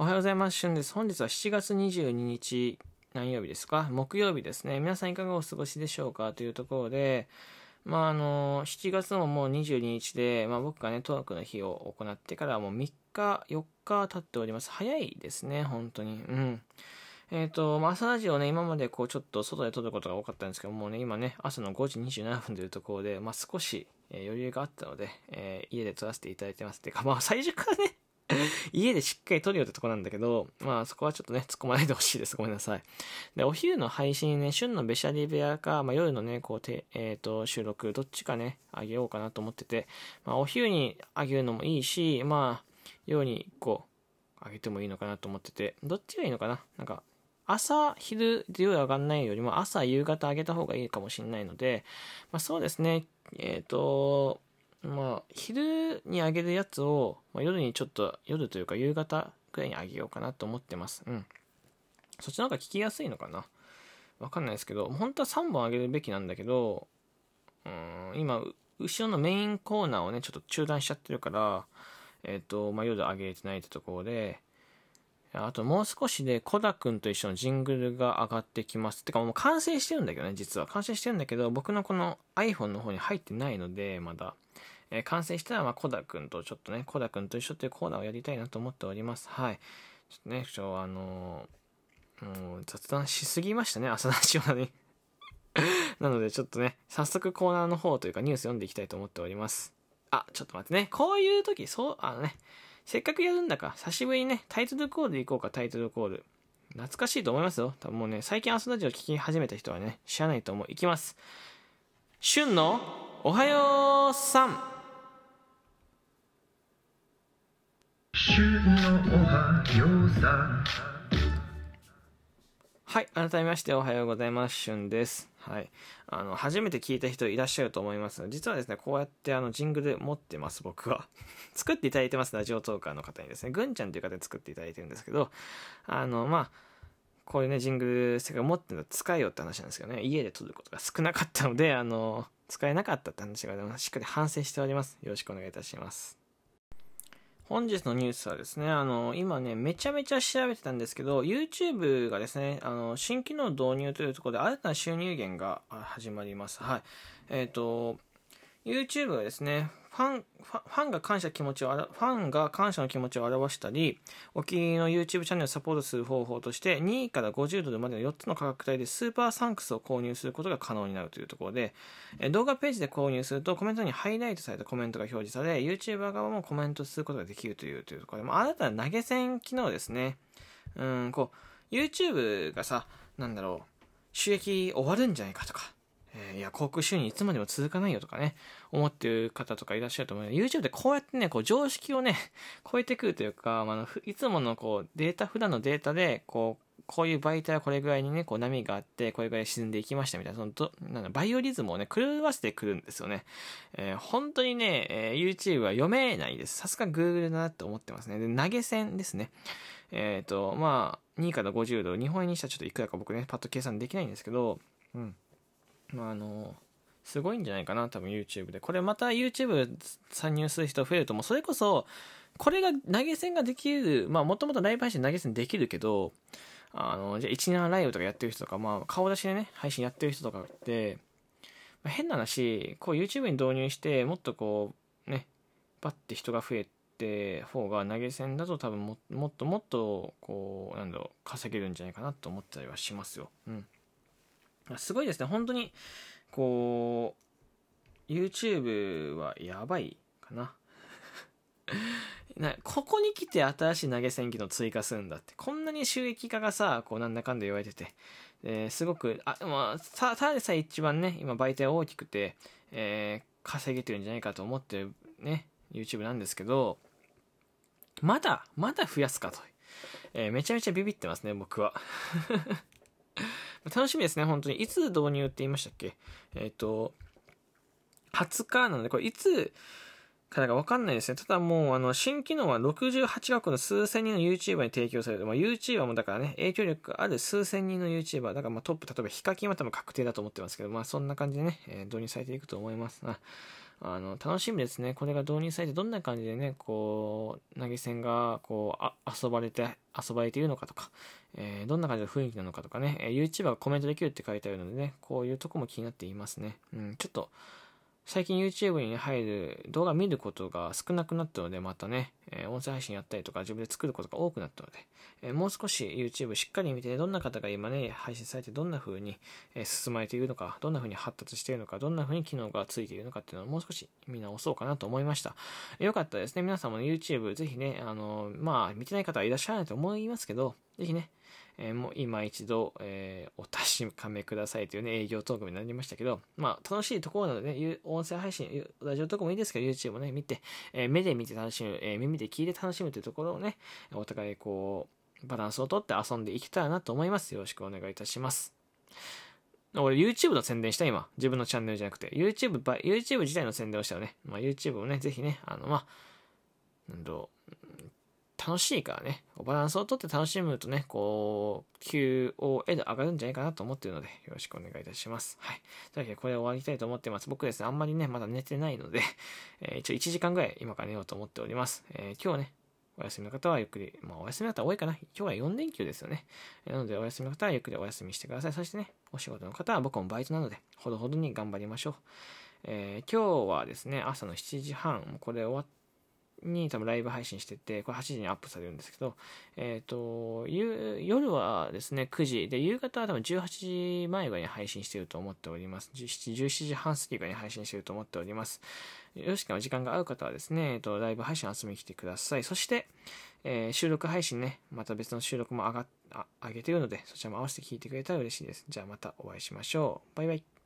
おはようございます。しゅんです。本日は7月22日、何曜日ですか？木曜日ですね。皆さんいかがお過ごしでしょうかというところで、まあ、あの、7月ももう22日で、まあ、僕がね、トークの日を行ってからもう3日、4日経っております。早いですね、本当に。うん。えっ、ー、と、まあ、朝ラジオね、今までこう、ちょっと外で撮ることが多かったんですけどもうね、今ね、朝の5時27分というところで、まあ、少し、えー、余裕があったので、えー、家で撮らせていただいてます。てか、まあ、最初からね、家でしっかり撮るよってとこなんだけど、まあそこはちょっとね、突っ込まないでほしいです。ごめんなさい。で、お昼の配信ね、旬のべしゃり部屋か、まあ夜のね、こう、てえっ、ー、と、収録、どっちかね、あげようかなと思ってて、まあお昼にあげるのもいいし、まあ、夜に1個あげてもいいのかなと思ってて、どっちがいいのかな？なんか、朝、昼で夜上がんないよりも朝、夕方あげた方がいいかもしれないので、まあそうですね、えっ、ー、と、まあ、昼にあげるやつを、まあ、夜にちょっと、夜というか夕方くらいにあげようかなと思ってます。うん。そっちの方が聞きやすいのかな？わかんないですけど、本当は3本あげるべきなんだけど、うん、今、後ろのメインコーナーをね、ちょっと中断しちゃってるから、えっ、ー、と、まあ、夜あげれてないってところで、あともう少しでコダくんと一緒のジングルが上がってきます。てかもう完成してるんだけどね、実は。完成してるんだけど、僕のこの iPhone の方に入ってないので、まだ。えー、完成したら、まあ、コダくんとちょっとね、コダくんと一緒っていうコーナーをやりたいなと思っております。はい。ちょっとね、ちょ、あのー、もう雑談しすぎましたね、朝ラジオに。なので、ちょっとね、早速コーナーの方というかニュース読んでいきたいと思っております。あ、ちょっと待ってね。こういう時、そう、あのね、せっかくやるんだか、久しぶりにね、タイトルコールでいこうか、タイトルコール。懐かしいと思いますよ。多分もうね、最近朝ラジオ聞き始めた人はね、知らないと思う。いきます。旬のおはようさん。のおはようさはい改めましておはようございます。旬です。はい。あの初めて聞いた人いらっしゃると思います実はですねこうやってあのジングル持ってます僕は。作っていただいてますラジオトーカーの方にですねぐんちゃんという方で作っていただいてるんですけどあのまあこういうね、ジングル、せっかく持ってるの使えよって話なんですけどね、家で撮ることが少なかったので、あの、使えなかったって話がしっかり反省しております。よろしくお願いいたします。本日のニュースはですね、あの、今ね、めちゃめちゃ調べてたんですけど、YouTube がですね、あの、新機能導入というところで新たな収入源が始まります。はい。えっ、ー、と、YouTube がですね、ファン、ファンが感謝気持ちを、ファンが感謝の気持ちを表したり、お気に入りの YouTube チャンネルをサポートする方法として、2位から50ドルまでの4つの価格帯でスーパーサンクスを購入することが可能になるというところで、動画ページで購入するとコメントにハイライトされたコメントが表示され、YouTuber 側もコメントすることができるというというところで、まあ、新たな投げ銭機能ですね。うん、こう、YouTube がさ、なんだろう、収益終わるんじゃないかとか、えー、いや、航空収入いつまでも続かないよとかね、思ってる方とかいらっしゃると思うので、YouTube でこうやってね、こう常識をね、超えてくるというか、まあ、いつものこうデータ、普段のデータで、こう、こういう媒体はこれぐらいにね、こう波があって、これぐらい沈んでいきましたみたいな、そのど、なんだ、バイオリズムをね、狂わせてくるんですよね。えー、本当にね、えー、YouTube は読めないです。さすが Google だなって思ってますね。で、投げ銭ですね。えっ、ー、と、まあ、2から50度、日本円にしたらちょっといくらか僕ね、パッと計算できないんですけど、うん。まあ、あの、すごいんじゃないかな、多分 YouTube で。これまた YouTube 参入する人増えると思う。それこそ、これが投げ銭ができる、まあもともとライブ配信投げ銭できるけど、あの、じゃあ17ライブとかやってる人とか、まあ顔出しでね、配信やってる人とかって、まあ、変な話、こう YouTube に導入して、もっとこう、ね、バッて人が増えて、方が投げ銭だと多分ももっともっと、こう、なんだろう、稼げるんじゃないかなと思ったりはしますよ。うん。すごいですね。本当に、こう、YouTube はやばいかな。なここに来て新しい投げ銭機能追加するんだって。こんなに収益化がさ、こうなんだかんだ言われてて。えー、すごく、あ、まあ、ただでさえ一番ね、今媒体大きくて、えー、稼げてるんじゃないかと思ってるね、YouTube なんですけど、まだ、まだ増やすかと。えー、めちゃめちゃビビってますね、僕は。楽しみですね、本当に。いつ導入って言いましたっけ？えっ、ー、と、20日なので、これいつからかわかんないですね。ただもう、あの、新機能は68学の数千人の YouTuber に提供される。まあ、YouTuber もだからね、影響力ある数千人の YouTuber。だからまあトップ、例えばヒカキンは多分確定だと思ってますけど、まあそんな感じでね、えー、導入されていくと思います。あの、楽しみですね。これが導入されてどんな感じでね、こう、投げ銭が、こう、あ遊ばれて、遊ばれているのかとか、えー、どんな感じの雰囲気なのかとかね、えー、YouTuber がコメントできるって書いてあるのでね、こういうとこも気になっていますね。うん、ちょっと、最近 YouTube に入る動画見ることが少なくなったので、またね、え、音声配信やったりとか自分で作ることが多くなったので、え、もう少し YouTube しっかり見て、どんな方が今ね、配信されてどんな風に、え進まれているのか、どんな風に発達しているのか、どんな風に機能がついているのかっていうのをもう少し見直そうかなと思いました。よかったですね。皆さんも、ね、YouTube ぜひね、あのまあ、見てない方はいらっしゃらないと思いますけど、ぜひね、えー、もう今一度、えー、お確かめくださいというね、営業トークになりましたけど、まあ、楽しいところなのでね、音声配信、ラジオトークもいいですけど、YouTube もね、見て、えー、目で見て楽しむ、え耳で聞いて楽しむというところをね、お互いこう、バランスをとって遊んでいけたらなと思います。よろしくお願いいたします。俺 YouTube の宣伝した今。自分のチャンネルじゃなくて。YouTube、YouTube 自体の宣伝をしたよね。まあ YouTube をね、ぜひね、あの、まあ、うんと、楽しいからね、バランスをとって楽しむとね、こう、QOL 上がるんじゃないかなと思っているので、よろしくお願いいたします。はい。というわけで、これで終わりたいと思ってます。僕ですね、あんまりね、まだ寝てないので、えー、一応1時間ぐらい今から寝ようと思っております。えー、今日ね、お休みの方はゆっくり、まあお休みの方多いかな。今日は4連休ですよね。なのでお休みの方はゆっくりお休みしてください。そしてね、お仕事の方は僕もバイトなので、ほどほどに頑張りましょう。えー、今日はですね、朝の7時半、これ終わっに多分ライブ配信してて、これ8時にアップされるんですけど、えっ、ー、と、夜はですね、9時、で、夕方は多分18時前ぐらいに配信してると思っております。17, 時半過ぎぐらいに配信してると思っております。よろしくお時間が合う方はですね、えっ、ー、と、ライブ配信遊びに来てください。そして、えー、収録配信ね、また別の収録も上があ上げてるので、そちらも合わせて聞いてくれたら嬉しいです。じゃあまたお会いしましょう。バイバイ。